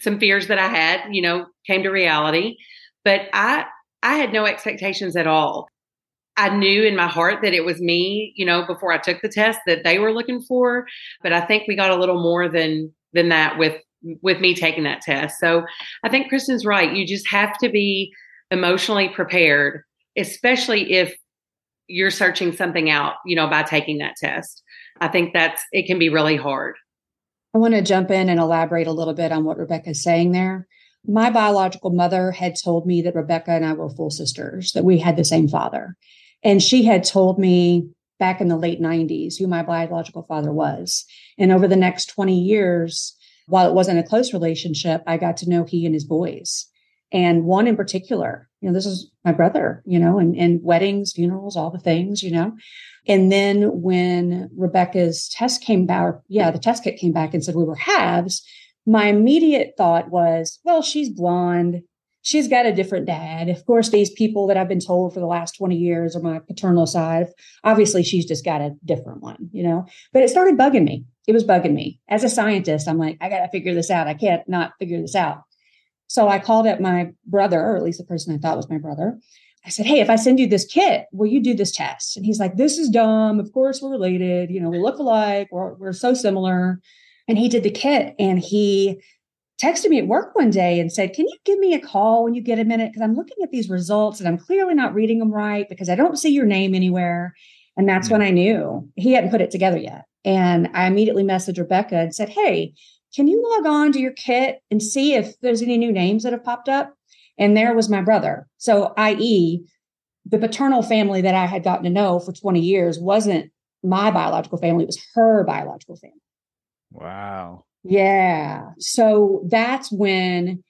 S2: some fears that I had, you know, came to reality. But I I had no expectations at all. I knew in my heart that it was me, you know, before I took the test that they were looking for, but I think we got a little more than than that with with me taking that test. So I think Kristen's right. You just have to be emotionally prepared, especially if you're searching something out, you know, by taking that test. I think that's it can be really hard.
S1: I want to jump in and elaborate a little bit on what Rebecca's saying there. My biological mother had told me that Rebecca and I were full sisters, that we had the same father. And she had told me back in the late 90s who my biological father was. And over the next 20 years, while it wasn't a close relationship, I got to know he and his boys. And one in particular, you know, this is my brother, you know, and, and weddings, funerals, all the things, you know. And then when Rebecca's test came back, yeah, the test kit came back and said we were halves. My immediate thought was, well, she's blonde. She's got a different dad. Of course, these people that I've been told for the last 20 years are my paternal side. Obviously, she's just got a different one, you know, but it started bugging me it was bugging me. As a scientist, I'm like, I got to figure this out. I can't not figure this out. So I called up my brother, or at least the person I thought was my brother. I said, Hey, if I send you this kit, will you do this test? And he's like, This is dumb. Of course, we're related. You know, we look alike. We're, we're so similar. And he did the kit and he texted me at work one day and said, Can you give me a call when you get a minute? Because I'm looking at these results and I'm clearly not reading them right because I don't see your name anywhere. And that's mm-hmm. when I knew he hadn't put it together yet. And I immediately messaged Rebecca and said, Hey, can you log on to your kit and see if there's any new names that have popped up? And there was my brother. So, i.e., the paternal family that I had gotten to know for 20 years wasn't my biological family, it was her biological family.
S4: Wow.
S1: Yeah. So that's when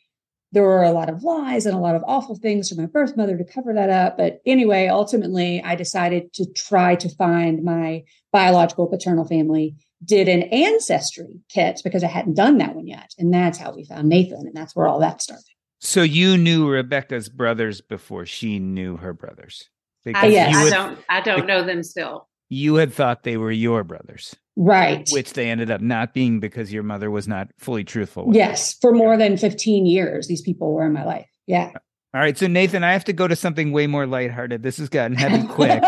S1: there were a lot of lies and a lot of awful things from my birth mother to cover that up. But anyway, ultimately, I decided to try to find my biological paternal family, did an ancestry kit because I hadn't done that one yet. And that's how we found Nathan. And that's where all that started.
S4: So you knew Rebecca's brothers before she knew her brothers.
S2: I, yes. I don't I don't know them still.
S4: You had thought they were your brothers.
S1: Right.
S4: Which they ended up not being because your mother was not fully truthful.
S1: yes. For more than 15 years, these people were in my life. Yeah.
S4: All right. So, Nathan, I have to go to something way more lighthearted. This has gotten heavy <laughs> quick.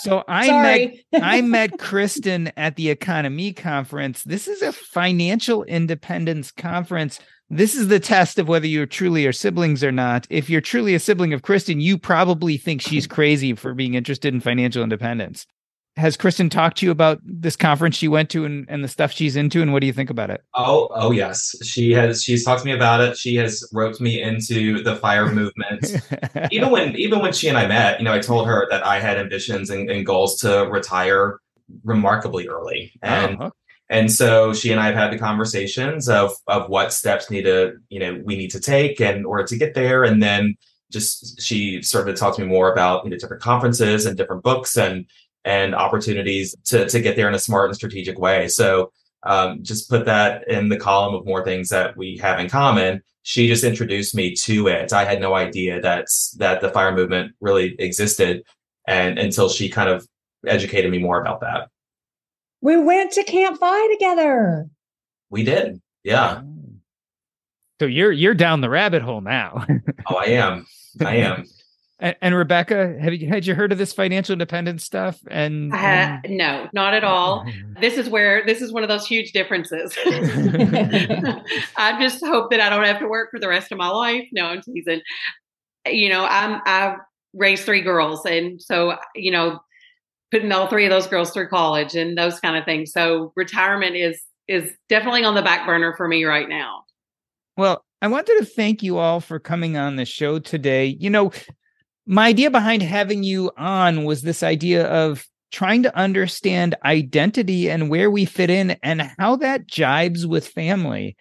S4: So I met <laughs> I met Kristen at the EconoMe conference. This is a financial independence conference. This is the test of whether you're truly are siblings or not. If you're truly a sibling of Kristen, you probably think she's <laughs> crazy for being interested in financial independence has Kristen talked to you about this conference she went to and, and the stuff she's into and what do you think about it?
S3: Oh, oh yes. She has she's talked to me about it. She has roped me into the fire <laughs> movement. even when even when she and I met, you know, I told her that I had ambitions and, and goals to retire remarkably early. And uh-huh. and so she and I have had the conversations of of what steps need to, you know, we need to take in order to get there. And then just she started to talk to me more about you know different conferences and different books and and opportunities to, to get there in a smart and strategic way. So um, just put that in the column of more things that we have in common. She just introduced me to it. I had no idea that that the fire movement really existed, and until she kind of educated me more about that.
S1: We went to Camp FI together.
S3: We did, yeah.
S4: So you're you're down the rabbit hole now.
S3: oh, I am. I am. <laughs>
S4: And, and, Rebecca, have you had you heard of this financial independence stuff? And,
S2: and... no, not at all. <laughs> this is where this is one of those huge differences. <laughs> I just hope that I don't have to work for the rest of my life. No, I'm teasing. You know, I'm I've raised three girls, and so you know, putting all three of those girls through college and those kind of things. So retirement is is definitely on the back burner for me right now.
S4: Well, I wanted to thank you all for coming on the show today. You know, my idea behind having you on was this idea of trying to understand identity and where we fit in and how that jibes with family.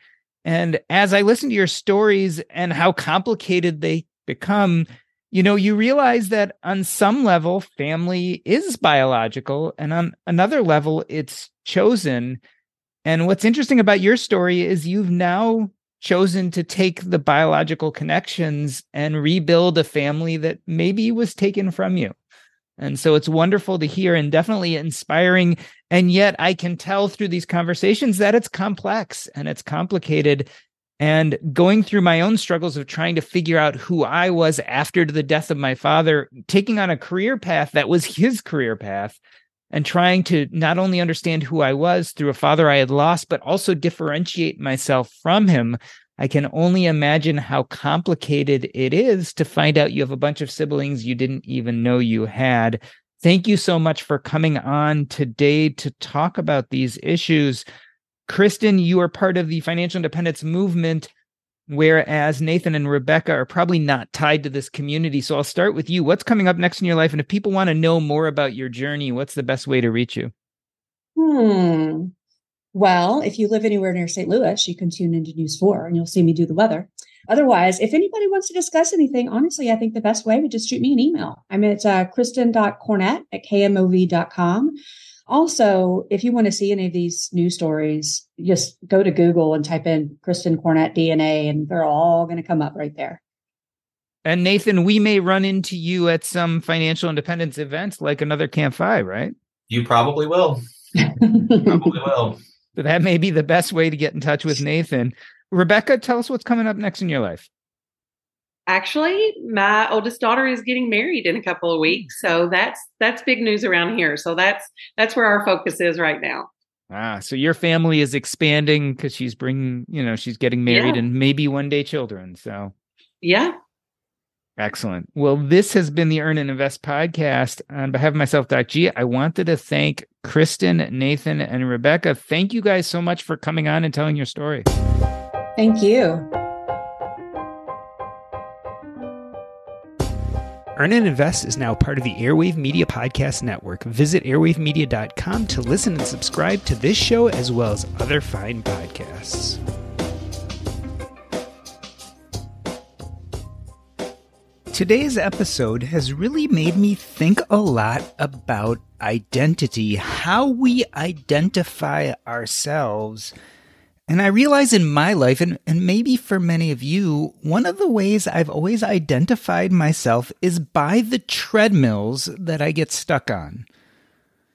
S4: And as I listen to your stories and how complicated they become, you know, you realize that on some level, family is biological, and on another level, it's chosen. And what's interesting about your story is you've now chosen to take the biological connections and rebuild a family that maybe was taken from you. And so it's wonderful to hear and definitely inspiring. And yet I can tell through these conversations that it's complex and it's complicated. And going through my own struggles of trying to figure out who I was after the death of my father, taking on a career path that was his career path, and trying to not only understand who I was through a father I had lost, but also differentiate myself from him. I can only imagine how complicated it is to find out you have a bunch of siblings you didn't even know you had. Thank you so much for coming on today to talk about these issues. Kristen, you are part of the financial independence movement. Whereas Nathan and Rebecca are probably not tied to this community. So I'll start with you. What's coming up next in your life? And if people want to know more about your journey, what's the best way to reach you?
S1: Hmm. Well, if you live anywhere near St. Louis, you can tune into News 4 and you'll see me do the weather. Otherwise, if anybody wants to discuss anything, honestly, I think the best way would just shoot me an email. I'm at uh, kristen.cornett at kmov.com. Also, if you want to see any of these news stories, just go to Google and type in Kristen Cornett DNA, and they're all going to come up right there.
S4: And Nathan, we may run into you at some financial independence events like another Camp FI, right?
S3: You probably will. probably will.
S4: But <laughs> that may be the best way to get in touch with Nathan. Rebecca, tell us what's coming up next in your life
S2: actually my oldest daughter is getting married in a couple of weeks so that's that's big news around here. So that's that's where our focus is right now.
S4: Ah so your family is expanding because she's bringing you know she's getting married yeah. and maybe one day children so.
S2: Yeah.
S4: Excellent. Well this has been the earn and invest podcast. On behalf of myself doc g i wanted to thank kristen nathan and rebecca. Thank you guys so much for coming on and telling your story.
S1: Thank you
S4: Earn and Invest is now part of the Airwave Media Podcast Network. Visit airwavemedia.com to listen and subscribe to this show as well as other fine podcasts. Today's episode has really made me think a lot about identity, how we identify ourselves and I realize in my life, and, and maybe for many of you, one of the ways I've always identified myself is by the treadmills that I get stuck on.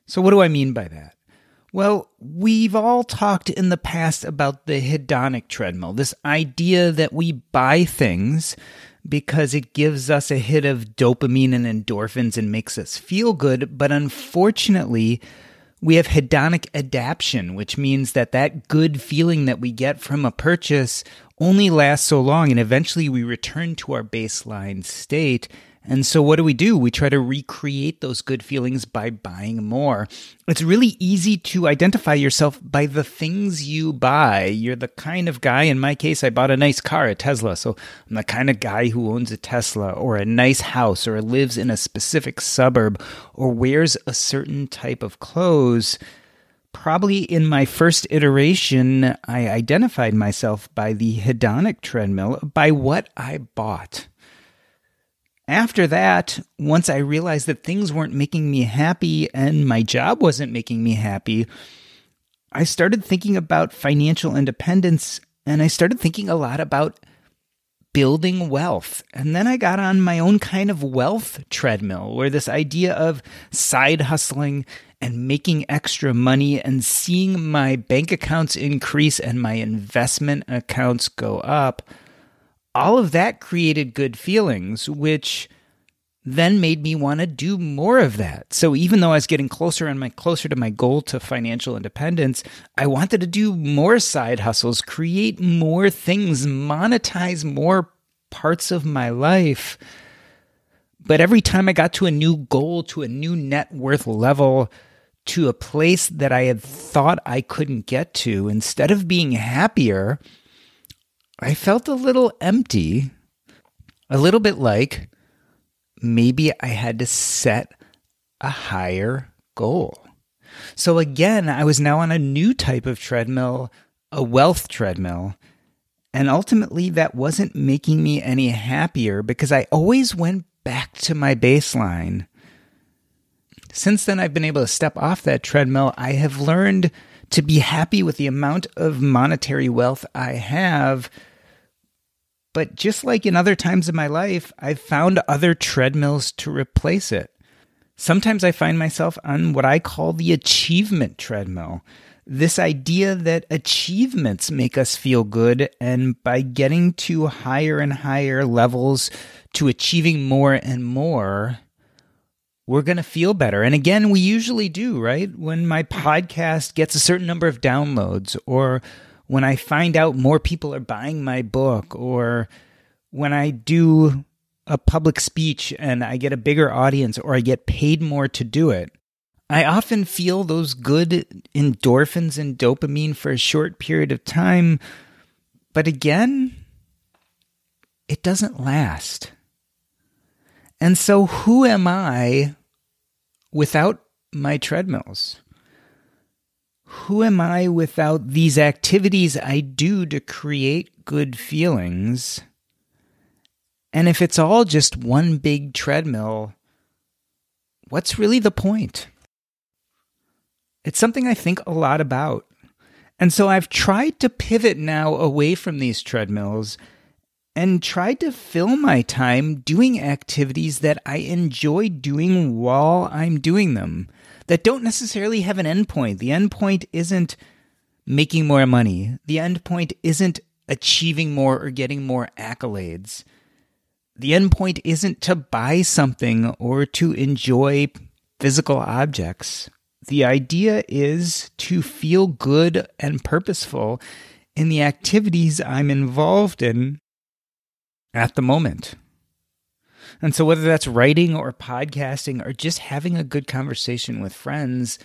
S4: So, what do I mean by that? Well, we've all talked in the past about the hedonic treadmill, this idea that we buy things because it gives us a hit of dopamine and endorphins and makes us feel good. But unfortunately, we have hedonic adaptation, which means that that good feeling that we get from a purchase only lasts so long and eventually we return to our baseline state and so, what do we do? We try to recreate those good feelings by buying more. It's really easy to identify yourself by the things you buy. You're the kind of guy, in my case, I bought a nice car, a Tesla. So, I'm the kind of guy who owns a Tesla or a nice house or lives in a specific suburb or wears a certain type of clothes. Probably in my first iteration, I identified myself by the hedonic treadmill, by what I bought. After that, once I realized that things weren't making me happy and my job wasn't making me happy, I started thinking about financial independence and I started thinking a lot about building wealth. And then I got on my own kind of wealth treadmill where this idea of side hustling and making extra money and seeing my bank accounts increase and my investment accounts go up all of that created good feelings, which then made me want to do more of that. So even though I was getting closer and my closer to my goal to financial independence, I wanted to do more side hustles, create more things, monetize more parts of my life. But every time I got to a new goal, to a new net worth level, to a place that I had thought I couldn't get to, instead of being happier, I felt a little empty, a little bit like maybe I had to set a higher goal. So again, I was now on a new type of treadmill, a wealth treadmill. And ultimately, that wasn't making me any happier because I always went back to my baseline. Since then, I've been able to step off that treadmill. I have learned to be happy with the amount of monetary wealth I have but just like in other times of my life, I've found other treadmills to replace it. Sometimes I find myself on what I call the achievement treadmill. This idea that achievements make us feel good, and by getting to higher and higher levels, to achieving more and more, we're going to feel better. And again, we usually do, right? When my podcast gets a certain number of downloads, or when I find out more people are buying my book or when I do a public speech and I get a bigger audience or I get paid more to do it, I often feel those good endorphins and dopamine for a short period of time. But again, it doesn't last. And so, who am I without my treadmills? Who am I without these activities I do to create good feelings? And if it's all just one big treadmill, what's really the point? It's something I think a lot about. And so I've tried to pivot now away from these treadmills and tried to fill my time doing activities that I enjoy doing while I'm doing them that don't necessarily have an endpoint. The endpoint isn't making more money, the endpoint isn't achieving more or getting more accolades. The endpoint isn't to buy something or to enjoy physical objects. The idea is to feel good and purposeful in the activities I'm involved in at the moment. And so, whether that's writing or podcasting or just having a good conversation with friends,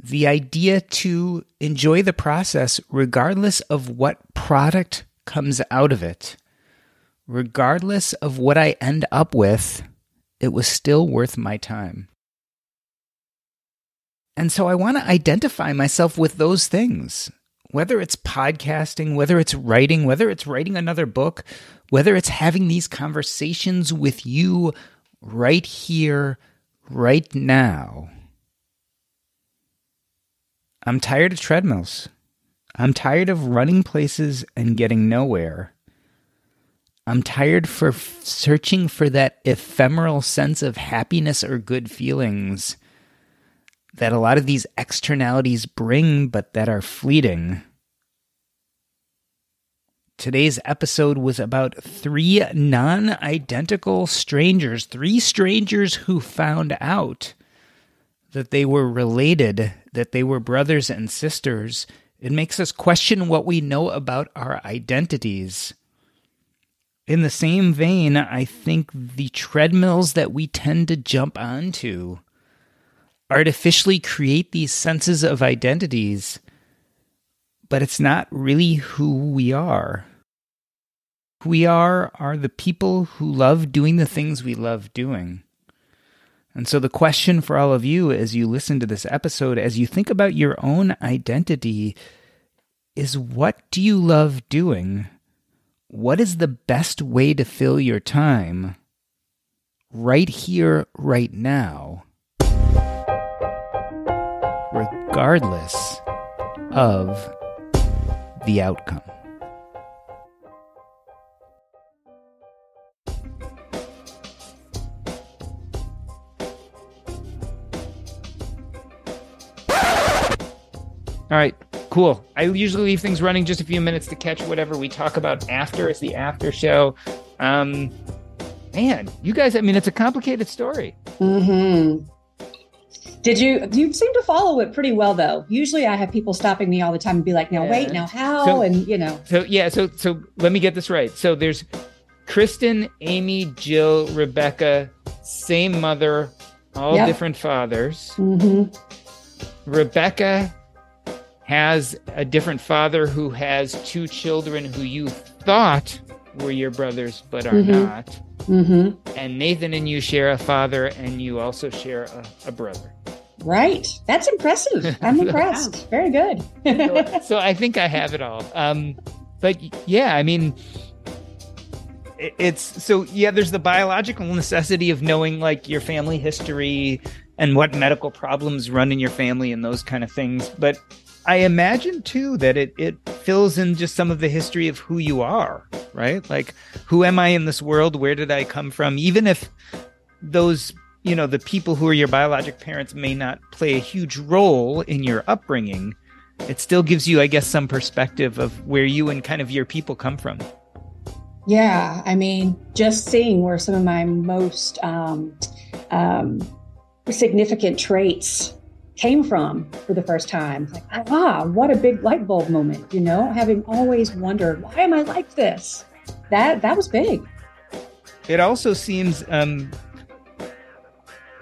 S4: the idea to enjoy the process regardless of what product comes out of it, regardless of what I end up with, it was still worth my time. And so I want to identify myself with those things whether it's podcasting, whether it's writing, whether it's writing another book, whether it's having these conversations with you right here, right now. I'm tired of treadmills. I'm tired of running places and getting nowhere. I'm tired for f- searching for that ephemeral sense of happiness or good feelings that a lot of these externalities bring, but that are fleeting. Today's episode was about three non identical strangers, three strangers who found out that they were related, that they were brothers and sisters. It makes us question what we know about our identities. In the same vein, I think the treadmills that we tend to jump onto artificially create these senses of identities, but it's not really who we are. Who we are are the people who love doing the things we love doing. And so, the question for all of you as you listen to this episode, as you think about your own identity, is what do you love doing? What is the best way to fill your time right here, right now? regardless of the outcome. All right, cool. I usually leave things running just a few minutes to catch whatever we talk about after. It's the after show. Um, Man, you guys, I mean, it's a complicated story.
S1: Mm-hmm. Did you you seem to follow it pretty well though? Usually I have people stopping me all the time and be like, now wait, now how?
S4: So-
S1: and you know.
S4: So yeah, so so let me get this right. So there's Kristen, Amy, Jill, Rebecca, same mother, all
S1: Yep.
S4: different fathers.
S1: hmm
S4: Rebecca has a different father who has two children who you thought were your brothers but are
S1: Mhm.
S4: not.
S1: hmm
S4: And Nathan and you share a father and you also share a, a brother.
S1: Right. That's impressive. I'm <laughs> impressed. Very good.
S4: so, so I think I have it all. Um, but yeah, I mean, it's so yeah. There's the biological necessity of knowing like your family history and what medical problems run in your family and those kind of things. But I imagine too that it it fills in just some of the history of who you are, right? Like who am I in this world? Where did I come from? Even if those you know the people who are your biologic parents may not play a huge role in your upbringing it still gives you i guess some perspective of where you and kind of your people come from
S1: Yeah, I mean, just seeing where some of my most um, um, significant traits came from for the first time. Like, ah, what a big light bulb moment, you know, having always wondered, why am I like this? That that was big.
S4: it also seems um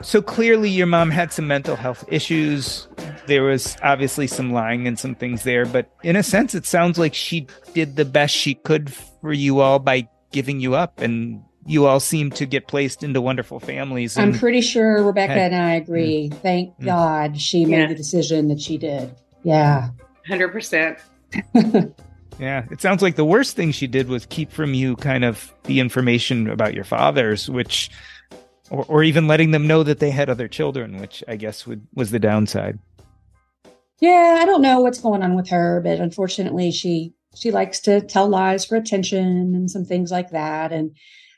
S4: so clearly your mom had some mental health issues there was obviously some lying and some things there but in a sense it sounds like she did the best she could for you all by giving you up and you all seem to get placed into wonderful families
S1: I'm pretty sure Rebecca
S4: Hey.
S1: and I agree. Thank
S4: Mm.
S1: God she made the decision that she did. Yeah.
S2: 100%. <laughs>
S4: Yeah, it sounds like the worst thing she did was keep from you kind of the information about your fathers, which, or, or even letting them know that they had other children, which I guess would was the downside.
S1: Yeah, I don't know what's going on with her, but unfortunately, she she likes to tell lies for attention and some things like that. And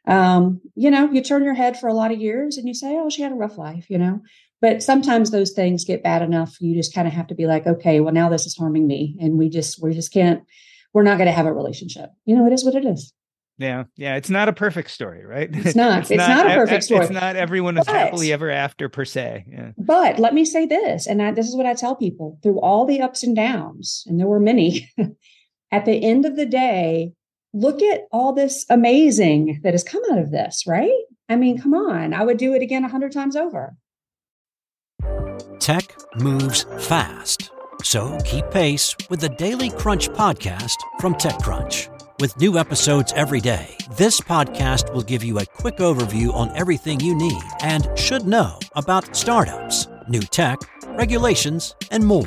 S1: um, you know, you turn your head for a lot of years and you say, "Oh, she had a rough life," you know. But sometimes those things get bad enough. You just kind of have to be like, "Okay, well, now this is harming me," and we just we just can't. We're not going to have a relationship. You know, it is what it is.
S4: Yeah, yeah, it's not a perfect story, right?
S1: It's not. <laughs> It's not a
S4: e-
S1: perfect story.
S4: It's not everyone is
S1: But-
S4: happily ever after per se. Yeah.
S1: But let me say this, and I, this is what I tell people through all the ups and downs, and there were many. <laughs> at the end of the day, look at all this amazing that has come out of this, right? I mean, come on, I would do it again a hundred times over.
S5: Tech moves fast. So keep pace with the Daily Crunch podcast from TechCrunch. With new episodes every day, this podcast will give you a quick overview on everything you need and should know about startups, new tech, regulations, and more.